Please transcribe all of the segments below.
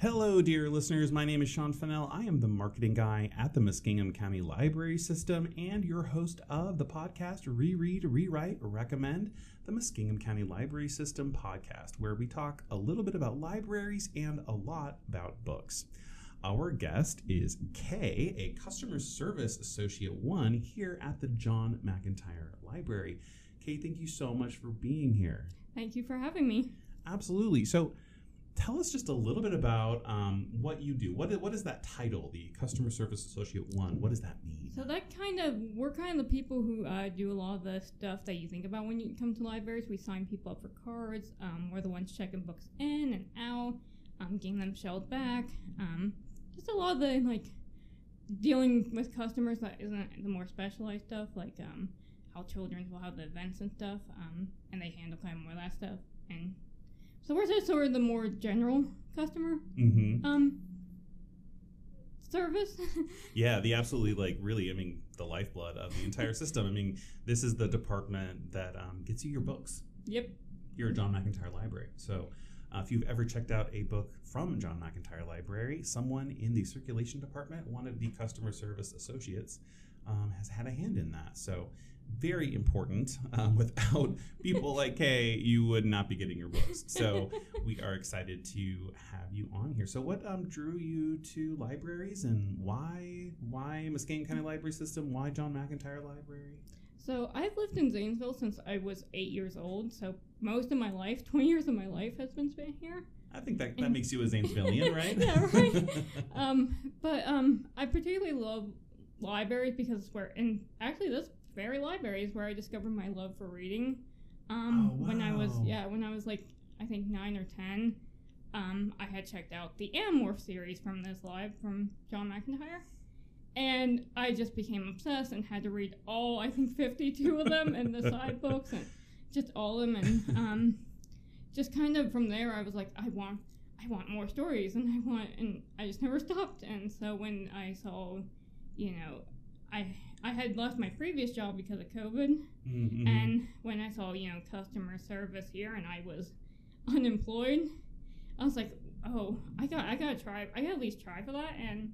Hello, dear listeners. My name is Sean Fennell. I am the marketing guy at the Muskingum County Library System and your host of the podcast Reread, Rewrite, Recommend, the Muskingum County Library System podcast, where we talk a little bit about libraries and a lot about books. Our guest is Kay, a customer service associate one here at the John McIntire Library. Kay, thank you so much for being here. Thank you for having me. Absolutely. So, tell us just a little bit about um, what you do. What is, what is that title, the Customer Service Associate One? What does that mean? So that kind of we're kind of the people who uh, do a lot of the stuff that you think about when you come to libraries. We sign people up for cards. Um, we're the ones checking books in and out, um, getting them shelved back. Um, just a lot of the like dealing with customers that isn't the more specialized stuff, like um, how children's will have the events and stuff, um, and they handle kind of more of that stuff. And so we're just sort of the more general customer mm-hmm. um service. Yeah, the absolutely like really, I mean, the lifeblood of the entire system. I mean, this is the department that um, gets you your books yep. here at John McIntire Library. So, uh, if you've ever checked out a book from John McIntire Library, someone in the circulation department, one of the customer service associates, um, has had a hand in that. So, very important. Um, without people like Kay, you would not be getting your books. So, we are excited to have you on here. So, what um, drew you to libraries, and why why Muskingum County Library System? Why John McIntire Library? So I've lived in Zanesville since I was eight years old. So most of my life, twenty years of my life, has been spent here. I think that, that makes you a Zanesvillian, right? Yeah, right. Um, but um, I particularly love libraries because it's where, and actually this very library is where I discovered my love for reading. Um, Oh, when I was yeah, when I was like I think nine or ten, um, I had checked out the Animorph series from this live from John McIntire. And I just became obsessed and had to read all I think fifty two of them and the side books and just all of them and um, just kind of from there I was like I want I want more stories and I want and I just never stopped and so when I saw you know I I had left my previous job because of COVID Mhm. and when I saw you know customer service here and I was unemployed I was like oh I got I gotta try I gotta at least try for that and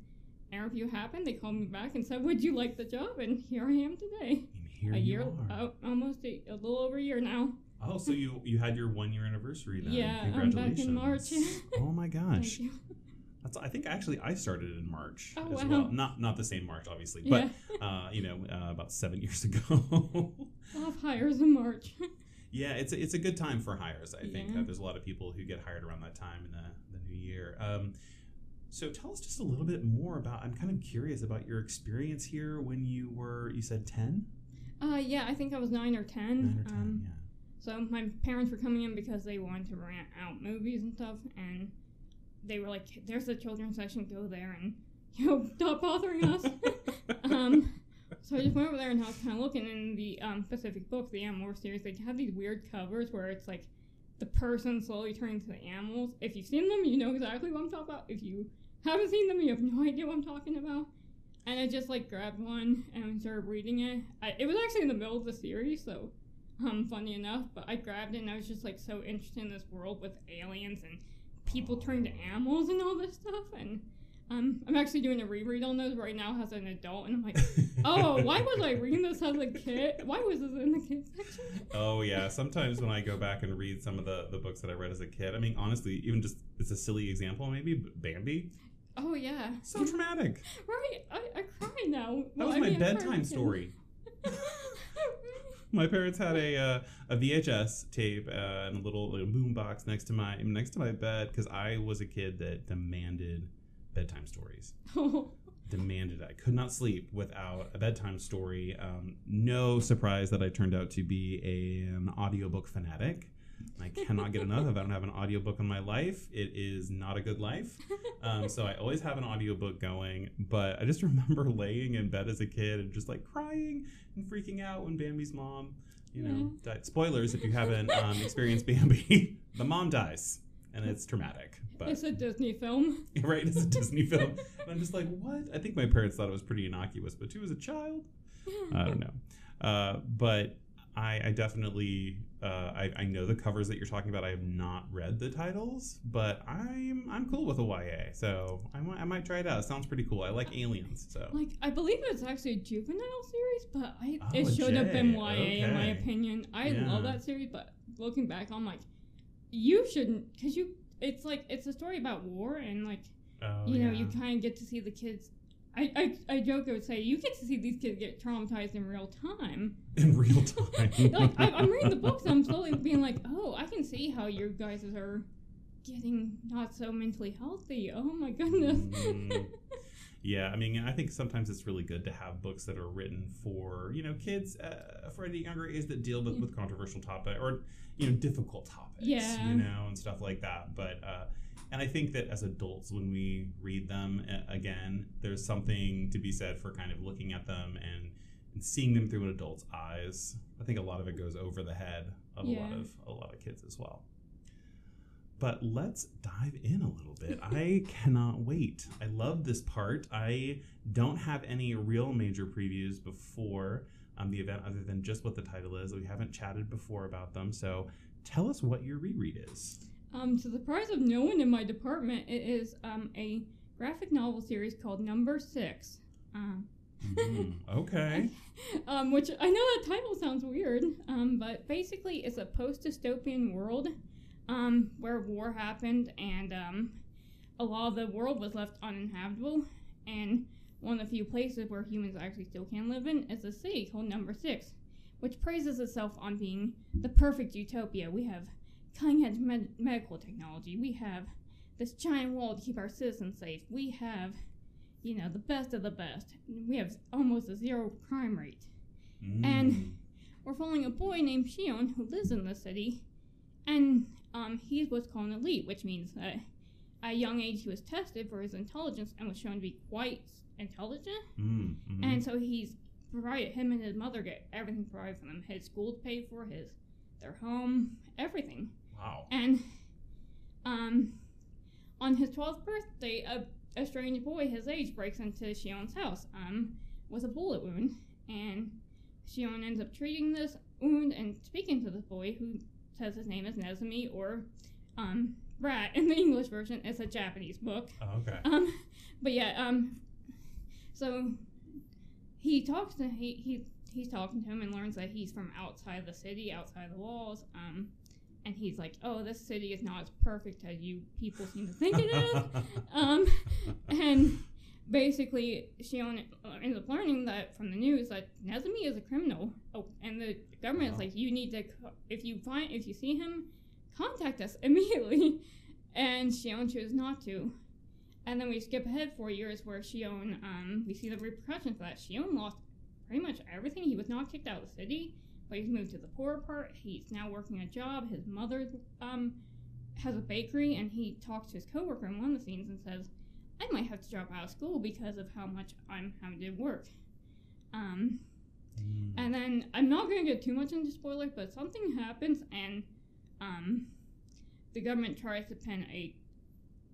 an interview happened they called me back and said would you like the job and here I am today a year oh, almost a, a little over a year now Oh, so you you had your one year anniversary then? Yeah, I'm back in Congratulations. March. oh my gosh. That's I think actually I started in March Oh, as wow. well. Not not the same March, obviously, yeah but uh, you know uh, about seven years ago. Have hires in March yeah, it's a, it's a good time for hires. I think uh, there's a lot of people who get hired around that time in the the new year. Um, so tell us just a little bit more about. I'm kind of curious about your experience here when you were. You said ten. uh yeah I think I was nine or ten Nine or ten. um yeah. So my parents were coming in because they wanted to rent out movies and stuff, and they were like, "There's a children's section. Go there and you know stop bothering us." um, so I just went over there and I was kind of looking in the um, Pacific Book, the Animorph series. They have these weird covers where it's like the person slowly turning to the animals. If you've seen them, you know exactly what I'm talking about. If you haven't seen them, you have no idea what I'm talking about. And I just like grabbed one and started reading it. I, it was actually in the middle of the series, so um, funny enough, but I grabbed it and I was just like so interested in this world with aliens and people turn to animals and all this stuff. And um, I'm actually doing a reread on those right now as an adult, and I'm like, oh, why was I reading this as a kid? Why was this in the kids section? Oh yeah, sometimes when I go back and read some of the, the books that I read as a kid, I mean honestly, even just it's a silly example maybe, but Bambi, Oh yeah, so traumatic. right. I, I cry now. That Well, was I my mean, bedtime as a kid. story. My parents had a uh, a VHS tape uh, and a little, little boom box next to my next to my bed because I was a kid that demanded bedtime stories. Demanded. I could not sleep without a bedtime story. Um, no surprise that I turned out to be a, an audiobook fanatic. I cannot get enough. If I don't have an audiobook in my life, it is not a good life. Um, so I always have an audiobook going. But I just remember laying in bed as a kid and just like crying and freaking out when Bambi's mom, you know, died. Spoilers if you haven't um, experienced Bambi, the mom dies. And it's traumatic. But it's a Disney film. right, it's a Disney film. And I'm just like, what? I think my parents thought it was pretty innocuous, but too as a child, I don't know. Uh, but I, I definitely uh, I, I know the covers that you're talking about. I have not read the titles, but I'm I'm cool with a YA, so I might I might try it out. It sounds pretty cool. I like aliens, so Like I believe it's actually a juvenile series, but I Oh, it should have been J, YA in my opinion. I Yeah. love that series, but looking back, I'm like, you shouldn't, because you. It's like it's a story about war, and like oh, you know, yeah. you kind of get to see the kids. I, I, I joke, I would say, you get to see these kids get traumatized in real time. in real time. like, I, I'm reading the books, and I'm slowly being like, oh, I can see how your guys are getting not so mentally healthy. Oh my goodness. Mm. Yeah, I mean, I think sometimes it's really good to have books that are written for you know kids uh, for a younger age that deal with, Yeah. with controversial topic or you know difficult topics, Yeah. you know, and stuff like that. But uh, and I think that as adults, when we read them again, there's something to be said for kind of looking at them and, and seeing them through an adult's eyes. I think a lot of it goes over the head of a lot of a lot of kids as well. But let's dive in a little bit. I cannot wait. I love this part. I don't have any real major previews before um, the event other than just what the title is. We haven't chatted before about them. So tell us what your reread is. Um, to the surprise of no one in my department, it is um, a graphic novel series called Number Six. Um, Mhm. Okay. um, which I know that title sounds weird, um, but basically it's a post-dystopian world um, where war happened and um, a lot of the world was left uninhabitable. And one of the few places where humans actually still can live in is a city called Number Six, which praises itself on being the perfect utopia. We have cutting-edge med- medical technology. We have this giant wall to keep our citizens safe. We have you know, the best of the best. We have almost a zero crime rate. And- Mm. We're following a boy named Shion who lives in the city, and um, he's what's called an elite, which means that at a young age he was tested for his intelligence and was shown to be quite intelligent. Mm, mhm. And so he's provided him and his mother get everything provided for them. His school's paid for, his their home, everything. Wow. And um, on his 12th birthday, a, a strange boy his age breaks into Shion's house um, with a bullet wound. And Shion ends up treating this wound and speaking to this boy who says his name is Nezumi or um, Rat in the English version. It's a Japanese book. Oh, okay. Um, but yeah, um, so he talks to he, he he's talking to him and learns that he's from outside the city, outside the walls. Um, and he's like, "Oh, this city is not as perfect as you people seem to think it is." um, and basically, Shion ends up learning that from the news that Nezumi is a criminal. Oh, and the government Wow. is like, "You need to if you find if you see him, contact us immediately." And Shion chooses not to. And then we skip ahead four years where Shion, um, we see the repercussions of that. Shion lost pretty much everything. He was not kicked out of the city, but he's moved to the poorer part. He's now working a job. His mother um, has a bakery, and he talks to his coworker in one of the scenes and says, I might have to drop out of school because of how much I'm having to work. Um, Mm. and then I'm not going to get too much into spoilers, but something happens, and um, the government tries to pin a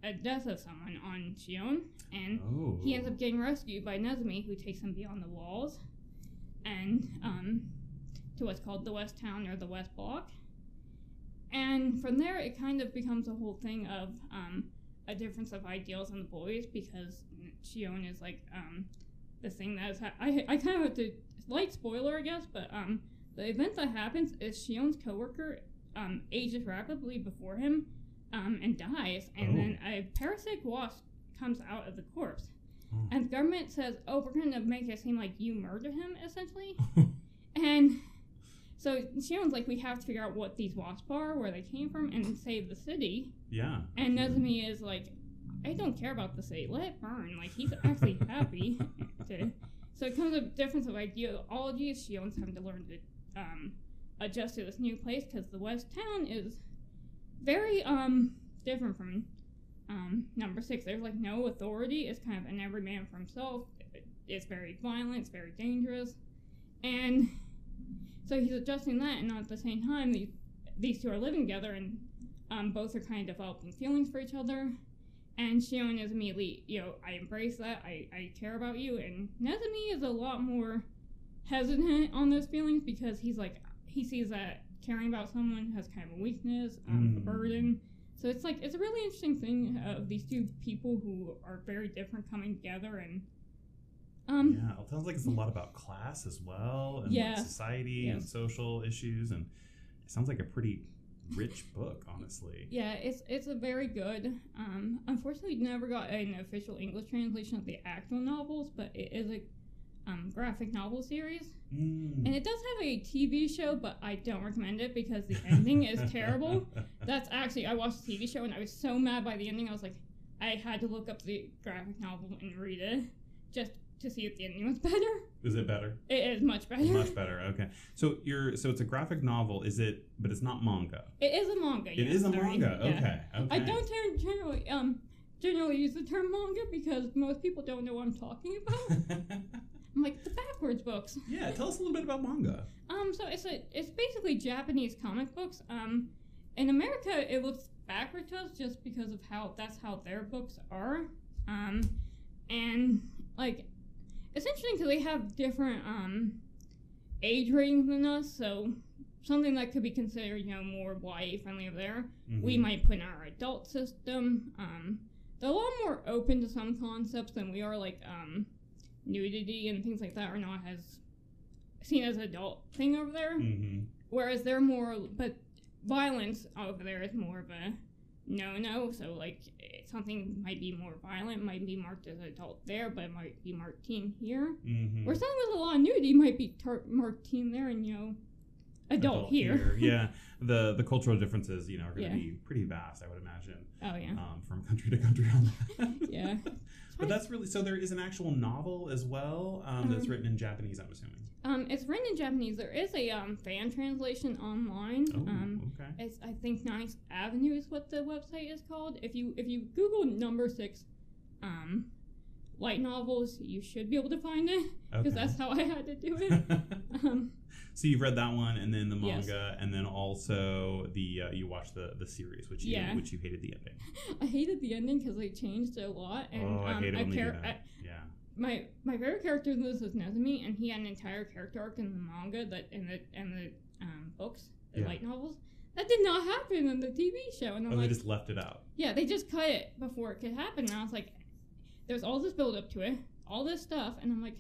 a death of someone on Shion, and oh. he ends up getting rescued by Nezumi, who takes him beyond the walls, and um, to what's called the West Town or the West Block. And from there, it kind of becomes a whole thing of um, a difference of ideals in the boys because Shion is like um, the thing that is. Ha- I I kind of have to light spoiler, I guess, but um, the event that happens is Shion's coworker um, ages rapidly before him um, and dies, and Oh. then a parasitic wasp comes out of the corpse. Oh. And the government says, "Oh, we're going to make it seem like you murdered him, essentially." and so Shion's like, "We have to figure out what these wasps are, where they came from, and save the city." yeah. And Nezumi is like, "I don't care about the city. Let it burn." Like he's actually happy to. So it comes a difference of ideologies. Shion's having to learn to um, adjust to this new place because the West Town is very um different from um, number six. There's like no authority. It's kind of an every man for himself. It's very violent. It's very dangerous, and so he's adjusting that. And at the same time, these these two are living together, and um, both are kind of developing feelings for each other. And Shion is immediately, you know, I embrace that. I, I care about you. And Nezumi is a lot more hesitant on those feelings because he's like, he sees that caring about someone has kind of a weakness, um, a Mm. burden. So it's like it's a really interesting thing of these two people who are very different coming together and um yeah, it sounds like it's a lot about class as well, and Yeah. like society and social issues, and it sounds like a pretty rich book, honestly. Yeah, it's it's a very good. Um, unfortunately, never got an official English translation of the actual novels, but it is a um, graphic novel series, Mm. and it does have a TV show, but I don't recommend it because the ending is terrible. That's actually I watched the TV show and I was so mad by the ending. I was like, I had to look up the graphic novel and read it just to see if the ending was better. Is it better? It is much better. Much better. Okay. So you're so it's a graphic novel. Is it? But it's not manga. It is a manga. It yeah, is a sorry. manga. Yeah. Okay. Okay. I don't generally um generally use the term manga because most people don't know what I'm talking about. I'm like the backwards books. yeah. Tell us a little bit about manga. Um, so it's a it's basically Japanese comic books. Um, in America it looks backward to us just because of how that's how their books are. Um, and like it's interesting because they have different um age ratings than us. So something that could be considered you know more YA friendly over there we Mhm. might put in our adult system. Um, they're a lot more open to some concepts than we are, like um, nudity and things like that are not as seen as an adult thing over there. Mhm. Whereas they're more, but violence over there is more of a no-no. So like eh, something might be more violent, might be marked as adult there, but it might be marked teen here. Mhm. Or something with a lot of nudity might be tar- marked teen there, and you know, adult, here. yeah. The the cultural differences, you know, are going to Yeah. be pretty vast, I would imagine, oh yeah, um, from country to country on that. yeah. But that's really so. There is an actual novel as well um, that's Um, written in Japanese. I'm assuming. Um, it's written in Japanese. There is a um, fan translation online. Oh, Um, okay. it's I think Ninth Avenue is what the website is called. If you if you Google number six, um, light novels, you should be able to find it because Okay. that's how I had to do it. um, so you've read that one, and then the Yes. manga, and then also the uh, you watched the the series, which you Yeah. which you hated the ending. I hated the ending because they changed a lot, and oh, I um, hate it when they char- do I- yeah. My my favorite character in this is Nezumi, and he had an entire character arc in the manga that in the in the um, books, the Yeah. light novels. That did not happen in the TV show, and I'm Oh, like, they just left it out. Yeah, they just cut it before it could happen. And I was like, there's all this build up to it, all this stuff, and I'm like,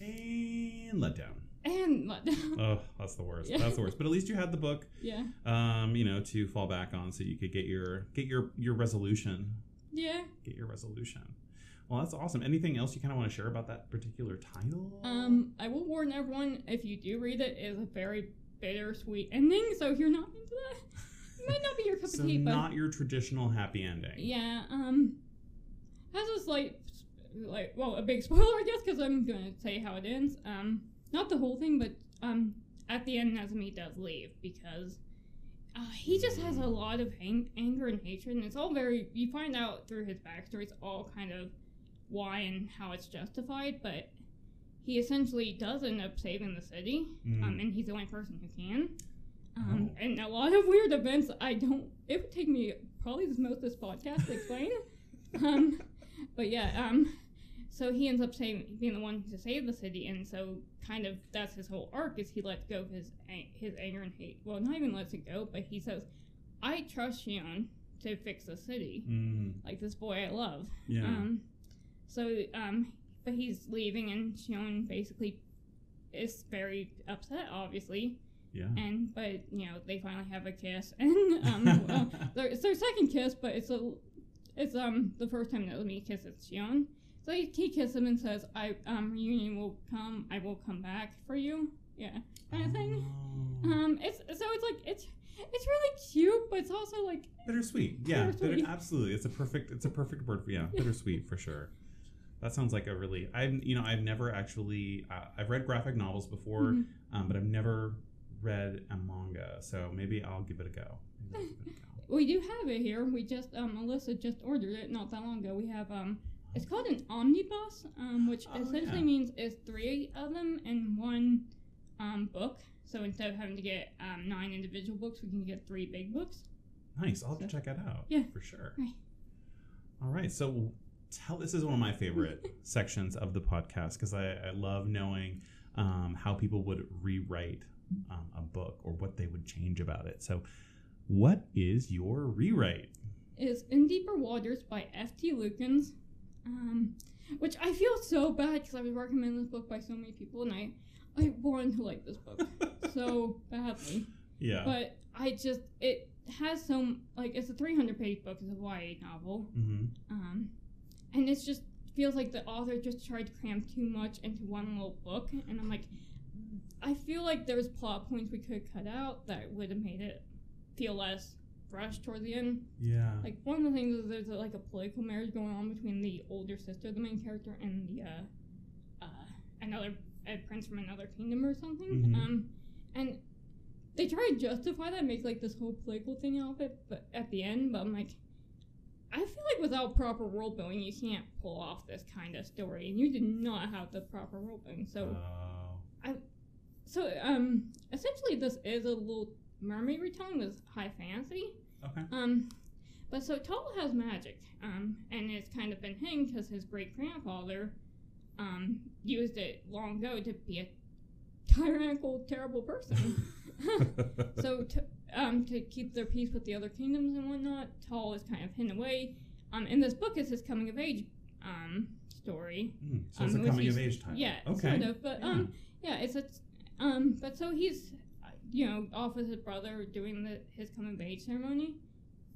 And let down. and let Oh, that's the worst. Yeah. That's the worst. But at least you had the book, yeah, um, you know, to fall back on, so you could get your get your your resolution. yeah. Get your resolution. Well, that's awesome. Anything else you kind of want to share about that particular title? Um, I will warn everyone if you do read it, it is a very bittersweet ending. So if you're not into that, it might not be your cup so of tea. But not your traditional happy ending. yeah, um, has a slight, like, well, a big spoiler, I guess, because I'm gonna say how it ends. Um, not the whole thing, but um, at the end, Nezumi does leave because uh, he just has a lot of hang- anger and hatred, and it's all very. You find out through his backstory, it's all kind of why and how it's justified, but he essentially does end up saving the city, Mm. um, and he's the only person who can. Um, Oh. And a lot of weird events I don't. It would take me probably the most this podcast to explain. um, but yeah, um, so he ends up saving, being the one to save the city, and so kind of that's his whole arc is he lets go of his his anger and hate. Well, not even lets it go, but he says, "I trust Shion to fix the city, Mm, like this boy I love." yeah. So um, but he's leaving, and Shion basically is very upset, obviously. yeah. And but you know they finally have a kiss, and um, well, their, it's their second kiss, but it's a it's um the first time that me kisses Shion. So he, he kisses him and says, "I um reunion will come. I will come back for you." Yeah, kind of thing. Oh. Um, it's so it's like it's it's really cute, but it's also like Bittersweet. Yeah, Bittersweet. bitter, absolutely. It's a perfect. It's a perfect word for yeah. Bittersweet for sure. That sounds like a really. I've you know I've never actually uh, I've read graphic novels before, Mhm. um, but I've never read a manga. So maybe I'll give it a go. Maybe I'll give it a go. we do have it here. We just um Alyssa just ordered it not that long ago. We have um it's called an omnibus, um, which Oh, essentially yeah. means it's three of them in one um book. So instead of having to get um, nine individual books, we can get three big books. Nice. I'll have to So- check that out. Yeah. for sure. Right. All right. So tell this is one of my favorite sections of the podcast because I, I love knowing um, how people would rewrite um, a book or what they would change about it. So, what is your rewrite? Is In Deeper Waters by F.T. Lukens, um, which I feel so bad because I was recommended this book by so many people, and I I wanted to like this book so badly, Yeah. but I just it has some like it's a 300 page book, it's a YA novel, hmm um, and it's just feels like the author just tried to cram too much into one little book, and I'm like, I feel like there's plot points we could cut out that would have made it feel less fresh toward the end. Yeah. Like one of the things is there's a, like a political marriage going on between the older sister, of the main character, and the uh, uh, another a prince from another kingdom or something. Mhm. Um, and they try to justify that, make like this whole political thing out of it, but at the end, but I'm like, I feel like without proper world building, you can't pull off this kind of story, and you did not have the proper world building. So, Oh. so um, essentially, this is a little mermaid retelling with high fantasy. okay. Um, but so Tal has magic, um, and it's kind of been hidden because his great grandfather, um, used it long ago to be a tyrannical, terrible person. so um, to keep their peace with the other kingdoms and whatnot, Tal is kind of hidden away. Um, in this book is his coming of age, um, story. Hmm, so it's um, a coming of age time. Yeah, Okay. sort of, but um, yeah, it's a, um, but so he's, you know, off with his brother doing the his coming of age ceremony,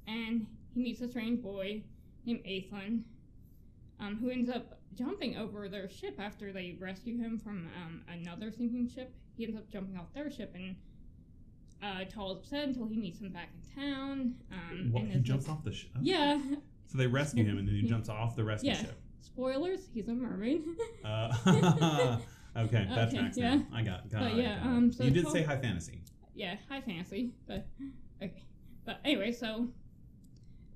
and he meets a strange boy named Athlen, um, who ends up jumping over their ship after they rescue him from um, another sinking ship. He ends up jumping off their ship, and uh, Tal is upset until he meets him back in town. Um, What, he jumps off the ship. Yeah, So they rescue him, and then he jumps off the rescue Yeah. ship. spoilers. He's a mermaid. Uh, okay, that Okay, tracks yeah. now. I got, got But it. yeah, got um, so you did say high fantasy. yeah, high fantasy, but okay. But anyway, so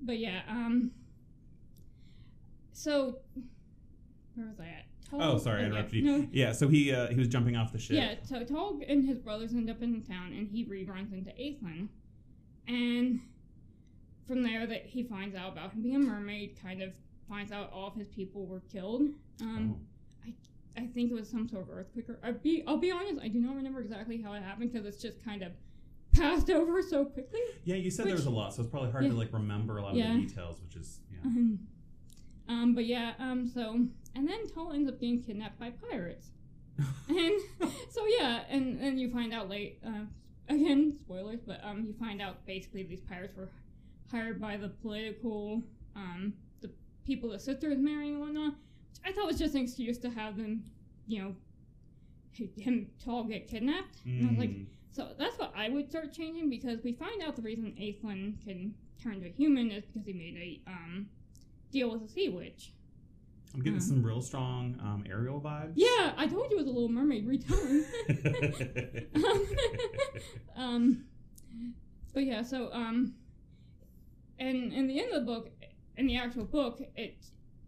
but yeah, um so where was I at? Oh, sorry, I okay, interrupted you. No, Yeah, so he uh, he was jumping off the ship. yeah, so Tal and his brothers end up in town and he reruns into Athlen. And from there that he finds out about him being a mermaid, kind of finds out all of his people were killed. Um Oh. I think it was some sort of earthquake. Or, I'll be I'll be honest, I do not remember exactly how it happened because it's just kind of passed over so quickly. Yeah, you said there was a lot, so it's probably hard Yeah. to like remember a lot Yeah. of the details, which is yeah. Um, um, but yeah, um, so and then Tal ends up getting kidnapped by pirates, and so yeah, and then you find out late, uh, again spoilers, but um, you find out basically these pirates were hired by the political, um, the people the sister is marrying and whatnot. Which I thought was just an excuse to have them, you know, him Tal get kidnapped. And I was like, Mm. so that's what I would start changing because we find out the reason Athlen can turn to a human is because he made a um, deal with a sea witch. I'm getting uh, some real strong um, Ariel vibes. Yeah, I told you it was a Little Mermaid retelling. um, but yeah, so um, and in the end of the book, in the actual book, it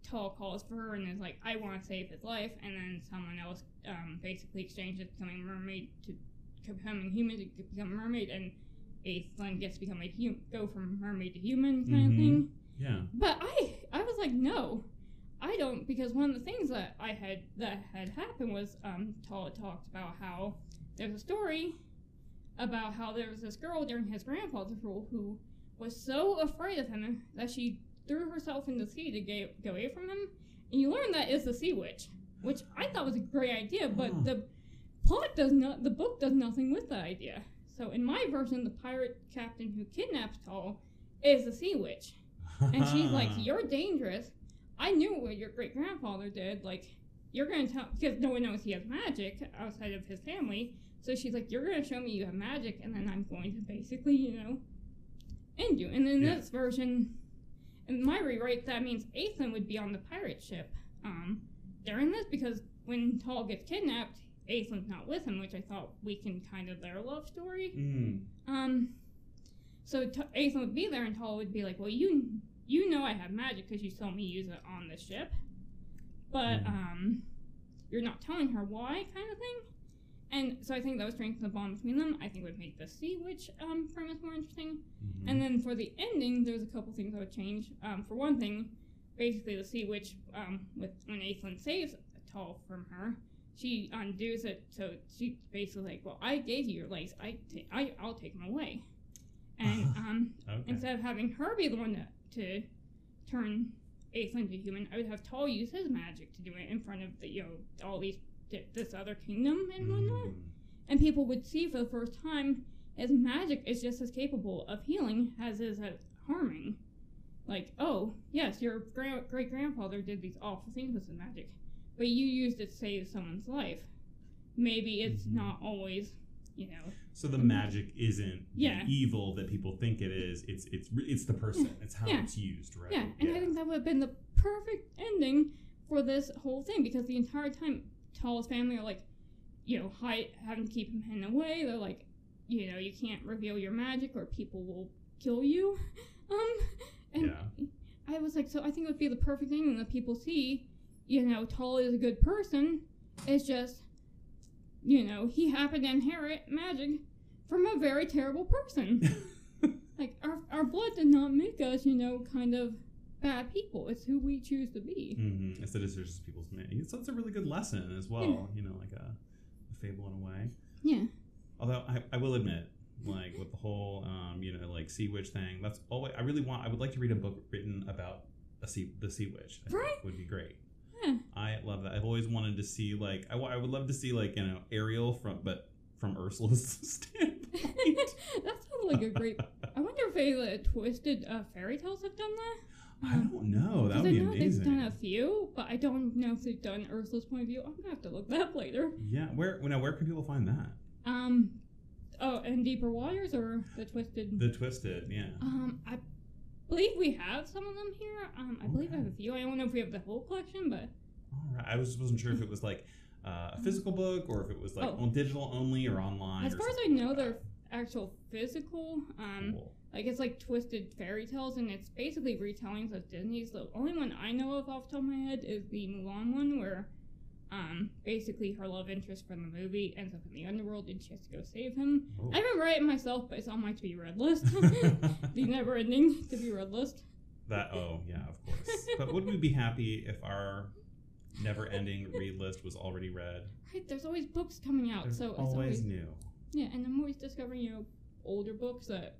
Tal calls for her and is like, "I want to save his life," and then someone else um, basically exchanges becoming a mermaid to becoming human to become a mermaid, and Athlen gets to become a hum- go from mermaid to human kind Mhm. of thing. yeah. But I I was like, no, I don't because one of the things that I had that had happened was um Tala talked about how there's a story about how there was this girl during his grandfather's rule who was so afraid of him that she threw herself in the sea to get, get away from him. And you learn that is the sea witch, which I thought was a great idea, but Huh. the plot does not the book does nothing with that idea. So in my version, the pirate captain who kidnaps Tal is the sea witch. And she's like, You're dangerous. I knew what your great grandfather did. Like, you're going to tell, because no one knows he has magic outside of his family. So she's like, You're going to show me you have magic, and then I'm going to basically, you know, end you. And in Yeah. this version, in my rewrite, that means Athlen would be on the pirate ship um, during this, because when Tal gets kidnapped, Athlen's not with him, which I thought weakened kind of their love story. Mm. Um, so T- would be there, and Tala would be like, "Well, you you know I have magic because you saw me use it on the ship, but Mhm. um, you're not telling her why, kind of thing." And so I think that would strengthen the bond between them. I think would make the sea witch um, premise more interesting. Mhm. And then for the ending, there's a couple things I would change. Um, for one thing, basically the sea witch, um, with when Athlen saves Tal from her, she undoes it. So she's basically like, "Well, I gave you your legs. I ta- I I'll take them away." And um, Okay. instead of having her be the one to, to turn Athlen to human, I would have Tal use his magic to do it in front of the you know all these this other kingdom and whatnot Mm. and people would see for the first time his magic is just as capable of healing as is at harming. Like, oh, yes, your gra- great grandfather did these awful things with his magic, but you used it to save someone's life. Maybe it's Mhm. not always, you know. So the magic isn't Yeah. the evil that people think it is. It's it's it's the person. It's how Yeah. it's used, right? Yeah, and I think that would have been the perfect ending for this whole thing because the entire time, Tal's family are like, you know, hide, having to keep him hidden away. They're like, you know, you can't reveal your magic or people will kill you. Um, and Yeah. I was like, so I think it would be the perfect thing that people see, you know, Tal is a good person. It's just, you know, he happened to inherit magic from a very terrible person. like, our, our blood did not make us, you know, kind of bad people. It's who we choose to be. mm-hmm. It's the decisions people's make. So it's a really good lesson as well. You know, like a, a fable in a way. Yeah. Although I, I will admit, like with the whole um, you know like sea witch thing, that's always I really want. I would like to read a book written about a sea the sea witch. I think Right. would be great. Yeah. I love that. I've always wanted to see like I, would love to see like you know Ariel from but from Ursula's standpoint. that sounds like a great. I wonder if they uh, twisted uh, fairy tales have done that. I don't know. That would I be know amazing. they've done a few, but I don't know if they've done Ursula's point of view. I'm gonna have to look that up later. Yeah, where now where can people find that? Um, oh, in Deeper Waters or the Twisted? The Twisted, yeah. um, I believe we have some of them here. Um, I believe I have a few. I don't know if we have the whole collection, but All right. I was wasn't sure if it was like uh, a physical book or if it was like Oh. on digital only or online. as or far as I know, like they're actual physical. Um, Cool. like it's like twisted fairy tales, and it's basically retellings of Disney's. The only one I know of off the top of my head is the Mulan one, where um, basically her love interest from the movie ends up in the underworld, and she has to go save him. Oh. I haven't read it myself, but it's on my to be read list. the never ending to be read list. That oh yeah, of course. but would we be happy if our never-ending read list was already read? Right, there's always books coming out, There's so it's always always new. yeah, and I'm always discovering you know older books that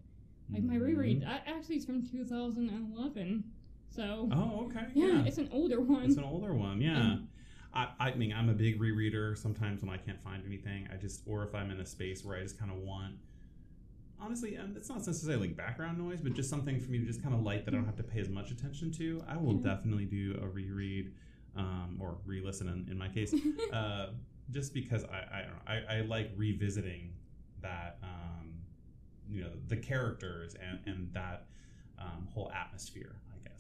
like my Mhm. reread. That actually is from 2011, so Oh okay. yeah, Yeah. it's an older one. It's an older one. Yeah. Mm. I, I mean, I'm a big rereader. Sometimes when I can't find anything, I just, or if I'm in a space where I just kind of want, honestly, and it's not necessarily like background noise, but just something for me to just kind of light that I don't have to pay as much attention to. I will Yeah. definitely do a reread, um, or re-listen in, in my case, uh, just because I, I don't know, I, I like revisiting that, um, you know, the characters and and that um, whole atmosphere,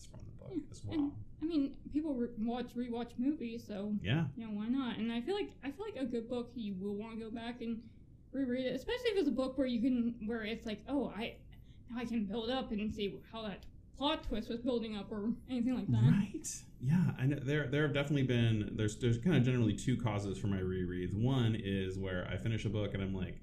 From the book Yeah, as well. and- I mean, people re- watch rewatch movies, so yeah. you know why not? And I feel like I feel like a good book you will want to go back and reread it, especially if it's a book where you can where it's like, oh, I now I can build up and see how that plot twist was building up or anything like that. Right. Yeah, I know there there have definitely been there's there's kind of generally two causes for my rereads. One is where I finish a book and I'm like,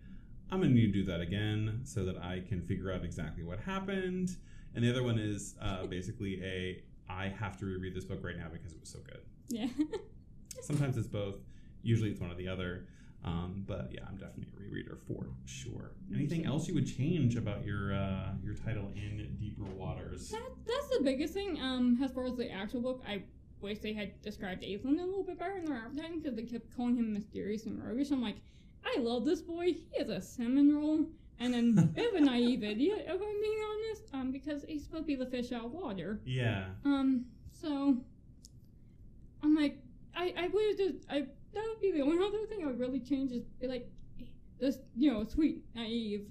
I'm gonna need to do that again so that I can figure out exactly what happened. And the other one is uh, basically a I have to reread this book right now because it was so good. Yeah. Sometimes it's both. Usually it's one or the other. Um, but yeah, I'm definitely a rereader for sure. Anything else you would change about your uh, your title in Deeper Waters? That, that's the biggest thing. Um, as far as the actual book, I wish they had described Aisling a little bit better in their advertising because they kept calling him mysterious and roguish. I'm like, I love this boy. He is a salmon roll and then a bit of a naive idiot, if I'm being honest. Um, because he's supposed to be the fish out of water. Yeah. Um, so I'm like, I I would just I that would be the only other thing I would really change is be like, this you know sweet naive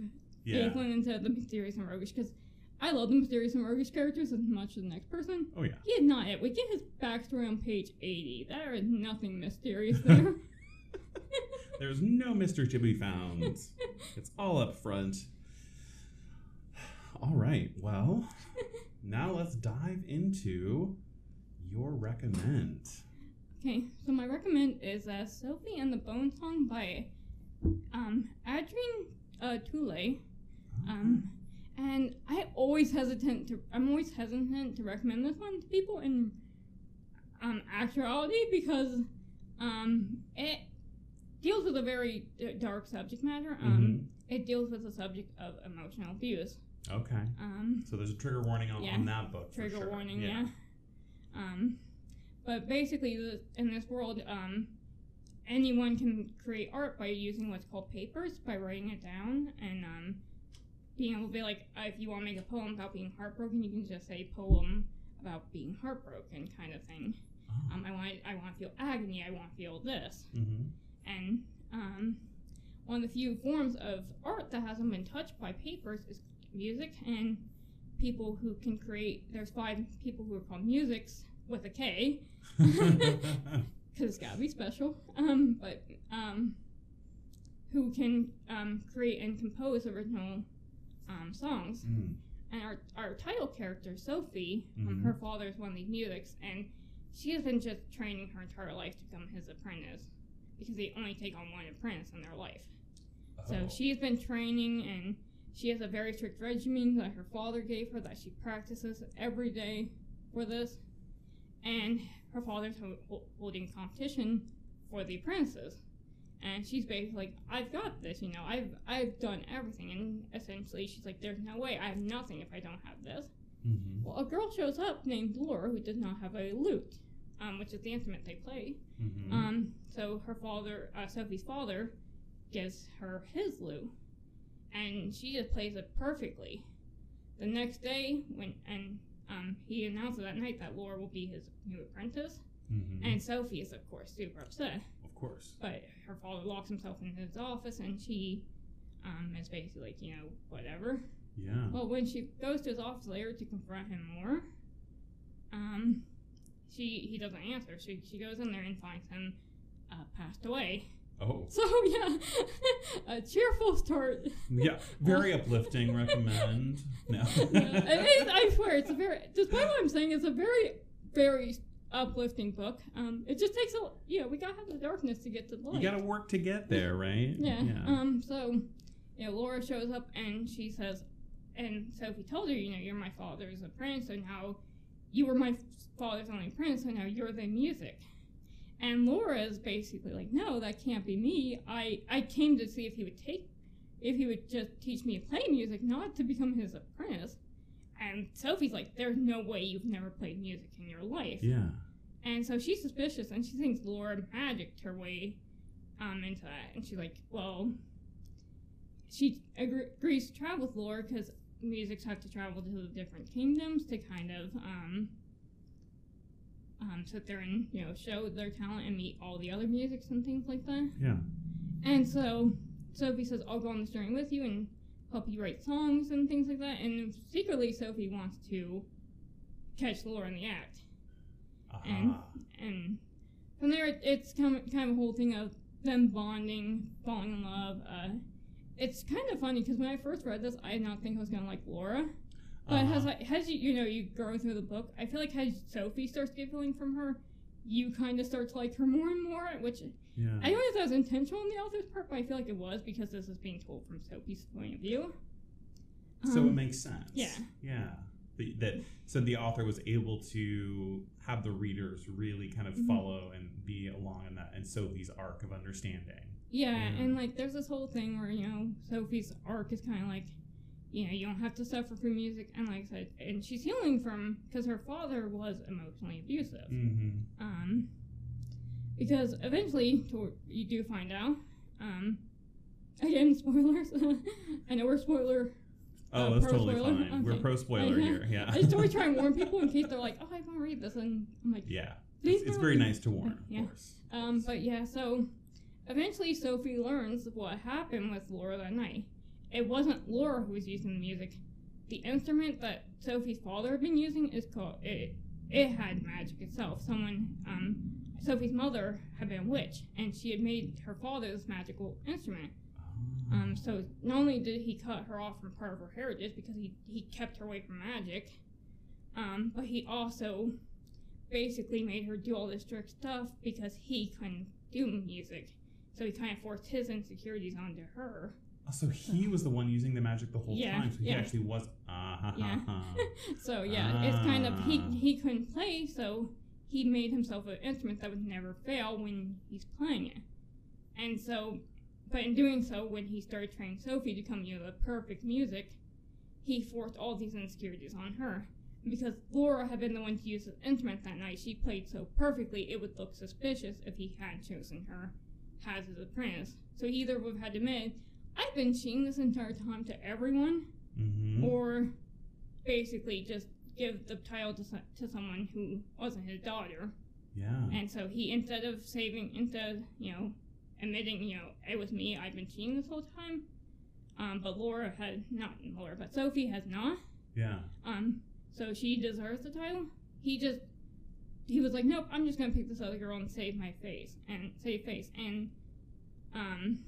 Yeah. Caitlyn into the mysterious and roguish because I love the mysterious and roguish characters as much as the next person. Oh yeah. He is not it. We get his backstory on page 80. There is nothing mysterious there. There's no mystery to be found. It's all up front. All right. Well, now let's dive into your recommend. okay, so my recommend is uh, Sofi and the Bone Song by um, Adrienne uh, Tooley. Um, and I always hesitant to. I'm always hesitant to recommend this one to people in um actuality because um it deals with a very dark subject matter. Mm-hmm. Um, It deals with the subject of emotional abuse. Okay. Um, So there's a trigger warning on, Yeah. on that book. for trigger sure. warning, yeah. Um, but basically, the, in this world, um, anyone can create art by using what's called papers, by writing it down, and um, being able to be like, uh, if you want to make a poem about being heartbroken, you can just say poem about being heartbroken, kind of thing. Oh. Um, I want, I want to feel agony. I want to feel this, mm-hmm. And um, one of the few forms of art that hasn't been touched by papers is music and people who can create there's five people who are called musiks with a k because it's gotta be special um, but um, who can um, create and compose original um, songs Mm. and our, our title character Sofi um, Mhm. her father is one of these musiks and she has been just training her entire life to become his apprentice because they only take on one apprentice in their life so Oh. she's been training and she has a very strict regimen that her father gave her that she practices every day for this. And her father's ho- ho- holding competition for the apprentices. And she's basically like, I've got this, you know, I've I've done everything. And essentially she's like, There's no way, I have nothing if I don't have this. Mhm. Well, a girl shows up named Laura who does not have a lute, um, which is the instrument they play. Mhm. Um, so her father, uh, Sofi's father, gives her his lute, and she just plays it perfectly. The next day, when and um, he announces that night that Laura will be his new apprentice, Mhm. and Sofi is of course super upset. of course. But her father locks himself in his office, and she um, is basically like, you know, whatever. Yeah. Well, when she goes to his office later to confront him more, um, she he doesn't answer. She she goes in there and finds him uh, passed away. Oh. So yeah, a cheerful start. Yeah. Very uplifting. Recommend. No. yeah, is, I swear, it's a very. Despite what I'm saying, it's a very very uplifting book. Um, it just takes a you know we gotta have the darkness to get to the light. You gotta work to get there, right? Yeah. Um. So, you know, Laura shows up and she says, and Sofi told her, you know, you're my father's apprentice, so now you were my father's only apprentice, so now you're the music. And Laura is basically like, no, that can't be me. I I came to see if he would take, if he would just teach me to play music, not to become his apprentice. And Sofi's like, there's no way you've never played music in your life. yeah. And so she's suspicious, and she thinks Laura magicked her way um, into that. And she's like, well, she agrees to travel with Laura because musiks have to travel to the different kingdoms to kind of um, um, sit there and you know show their talent and meet all the other musiks and things like that. Yeah. And so Sofi says, I'll go on this journey with you and help you write songs and things like that. And secretly, Sofi wants to catch Laura in the act And- Aha. and from there it, it's kind of, kind of a whole thing of them bonding, falling in love. Uh, it's kind of funny because when I first read this, I did not think I was gonna like Laura. But Uh-huh. as I, as you you know you go through the book, I feel like as Sofi starts giggling from her, you kind of start to like her more and more. Which yeah. I don't know if that was intentional on the author's part, but I feel like it was because this is being told from Sofi's point of view. so it Um, makes sense. yeah. Yeah. The, that so the author was able to have the readers really kind of Mhm. follow and be along in that and Sofi's arc of understanding. Yeah, Yeah. and like there's this whole thing where you know Sofi's arc is kind of like, you know, you don't have to suffer through music, and like I said, and she's healing from because her father was emotionally abusive. Mm-hmm. Um, because eventually, you do find out. Um, again, spoilers. I know we're spoiler. Oh, Uh, that's totally spoiler? fine. We're pro spoiler here. Yeah. I just always try and warn people in case they're like, "Oh, I want to read this," and I'm like, yeah. It's, it's very read- nice to warn, Yeah. of course. Um, but yeah, so eventually Sofi learns what happened with Laura that night. It wasn't Laura who was using the music. The instrument that Sofi's father had been using is called it. It had magic itself. Someone, um, Sofi's mother had been a witch, and she had made her father this magical instrument. Um, so not only did he cut her off from part of her heritage because he, he kept her away from magic, um, but he also basically made her do all this trick stuff because he couldn't do music. So he kind of forced his insecurities onto her. Oh, so he was the one using the magic the whole Yeah, time. So he yeah. actually was. Ha, Yeah. so yeah, it's kind of he Ah. he couldn't play, so he made himself an instrument that would never fail when he's playing it. And so, but in doing so, when he started training Sofi to come, you know, the perfect music, he forced all these insecurities on her. And because Laura had been the one to use the instrument that night, she played so perfectly, it would look suspicious if he had chosen her as a prince. So he either would have had to admit, I've been cheating this entire time to everyone, Mm-hmm. or basically just give the title to, to someone who wasn't his daughter. yeah. And so he, instead of saving, instead you know, admitting, you know, it was me, I've been cheating this whole time, um, but Laura had, not Laura, but Sofi has not, Yeah. um, so she deserves the title. He just, he was like, nope, I'm just gonna pick this other girl and save my face, and save face, and, um,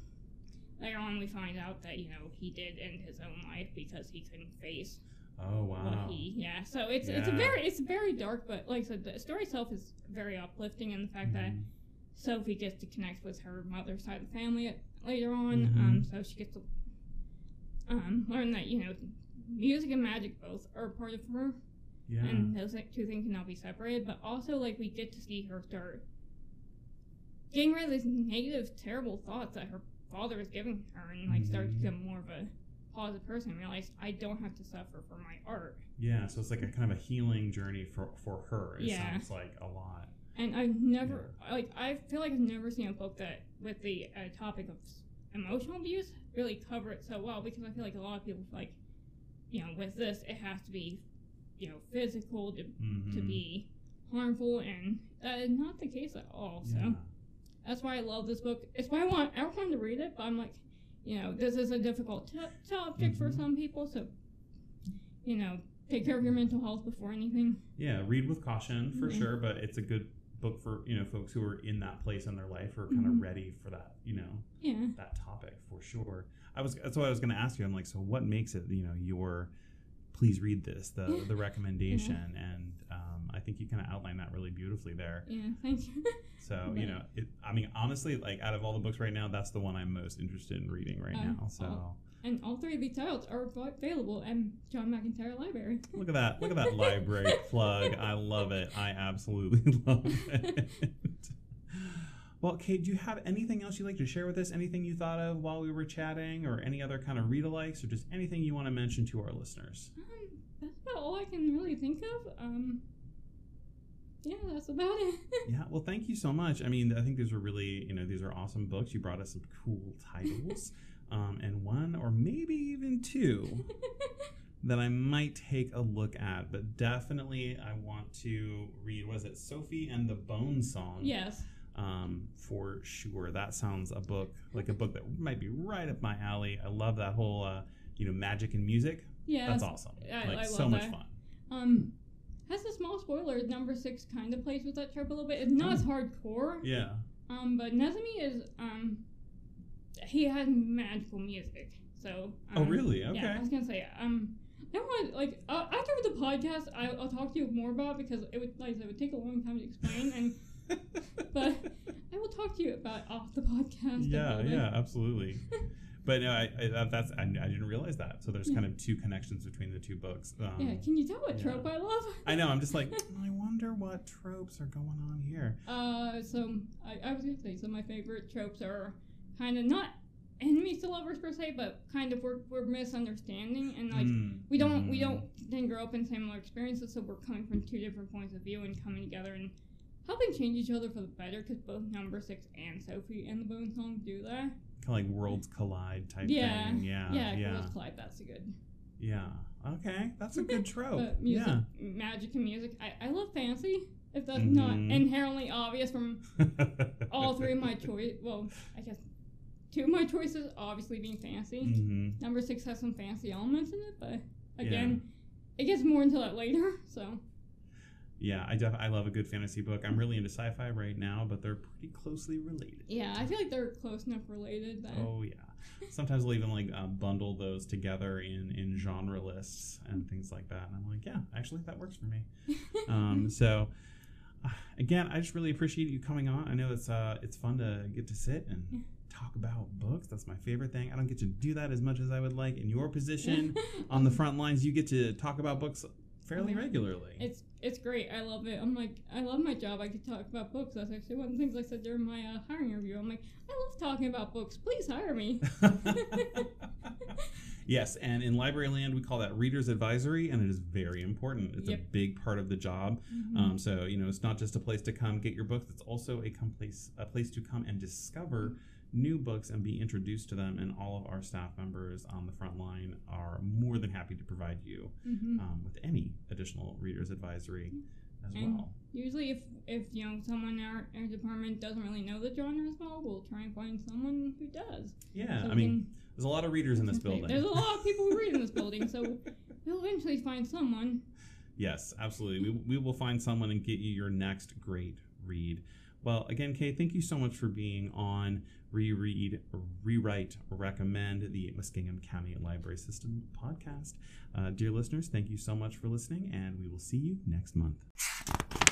later on we find out that, you know, he did end his own life because he couldn't face Oh wow. he yeah so it's it's a very it's very dark but like i said the story itself is very uplifting and the fact that Mhm. Sofi gets to connect with her mother's side of the family later on Mhm. um so she gets to um learn that you know music and magic both are a part of her Yeah. and those like, two things cannot be separated but also like we get to see her start getting rid of these negative terrible thoughts that her father is giving her and like start to Mhm. become more of a positive person and realize i don't have to suffer for my art yeah. So it's like a kind of a healing journey for for her. It Yeah. sounds like a lot. And I've never, like, I feel like I've never seen a book that, with the uh, topic of emotional abuse, really cover it so well because I feel like a lot of people like, you know, with this, it has to be, you know, physical to, to Mhm. be harmful, and is not the case at all. So Yeah. that's why I love this book. It's why I want everyone to read it, but I'm like, you know, this is a difficult t- topic for Mhm. some people, so, you know, take care of your mental health before anything. Yeah, read with caution for Yeah. sure, but it's a good book for you know folks who are in that place in their life are kind of ready for that you know Yeah. that topic for sure. I was that's what I was going to ask you. I'm like, so what makes it you know your please read this the the recommendation and um, I think you kind of outlined that really beautifully there. Yeah, thank you. So you know, it, I mean, honestly, like out of all the books right now, that's the one I'm most interested in reading right Uh, now. So oh. And all three of these titles are available at John McIntire Library. look at that, look at that library plug. I love it. I absolutely love it. Well, Kay, do you have anything else you'd like to share with us? Anything you thought of while we were chatting, or any other kind of read alikes, or just anything you want to mention to our listeners? Um, that's about all I can really think of. Um, yeah, that's about it. Yeah, well, thank you so much. I mean, I think these are really, you know, these are awesome books. You brought us some cool titles, um, and one or maybe even two that I might take a look at. But definitely, I want to read. Was it Sofi and the Bone Song? yes. Um, for sure. That sounds a book like a book that might be right up my alley. I love that whole, uh, you know, magic and music. Yeah. That's awesome. I- like I so much that. fun. Um, has a small spoiler. Number six kind of plays with that trope a little bit. It's not as hardcore. Yeah. Um, but Nezumi is um, he has magical music. So. Oh, um, really? Okay. Yeah, I was gonna say um. I don't like uh, after the podcast, I, I'll talk to you more about it because it would like I said, it would take a long time to explain, and but I will talk to you about off the podcast. yeah, yeah, absolutely. But no, I, I that's I, I didn't realize that. So there's Yeah. kind of two connections between the two books. Um, Yeah, can you tell what yeah. trope I love? I know. I'm just like, I wonder what tropes are going on here. Uh, so I, I was gonna say of my favorite tropes are kind of not enemies to lovers per se, but kind of we're, we're misunderstanding and like Mm, we don't we mhm. don't didn't grow up in similar experiences, so we're coming from two different points of view and coming together and helping change each other for the better. Because both Number Six and Sofi and the Bone Song do that. kind of like worlds collide type Yeah, thing. Yeah, yeah, yeah, Girls Collide, That's a good. yeah. Okay, that's a good trope. But music, yeah. magic, and music. I, I love fantasy. If that's not Mhm. inherently obvious from all three of my choice. Well, I guess two of my choices obviously being fantasy. hmm Number six has some fancy elements in it, but again, it gets more into that later. So Yeah, I def- I love a good fantasy book. I'm really into sci-fi right now, but they're pretty closely related. yeah, I feel like they're close enough related that Oh yeah. Sometimes I'll even like uh, bundle those together in in genre lists and things like that. And I'm like, yeah, actually that works for me. Um, so uh, again, I just really appreciate you coming on. I know it's uh it's fun to get to sit and Yeah. talk about books. That's my favorite thing. I don't get to do that as much as I would like. In your position on the front lines, you get to talk about books fairly Mhm. regularly. It's it's great. I love it. I'm like, I love my job. I could talk about books. That's actually one of the things I said during my uh, hiring review. I'm like, I love talking about books. Please hire me. yes, and in library land, we call that reader's advisory, and it is very important. It's a big part of the job. Mhm. Um, so you know, it's not just a place to come get your books; it's also a come place a place to come and discover new books and be introduced to them. And all of our staff members on the front line are more than happy to provide you Mhm. um, with any additional reader's advisory as And- well. Usually, if if you know someone in our, our department doesn't really know the genre as well, we'll try and find someone who does. Yeah, So I mean, can- there's a lot of readers in this building. There's a lot of people who read in this building, so we'll eventually find someone. Yes, absolutely. We, we will find someone and get you your next great read. Well, again, Kay, thank you so much for being on Reread, Rewrite, Recommend, the Muskingum County Library System podcast. Uh, dear listeners, thank you so much for listening, and we will see you next month.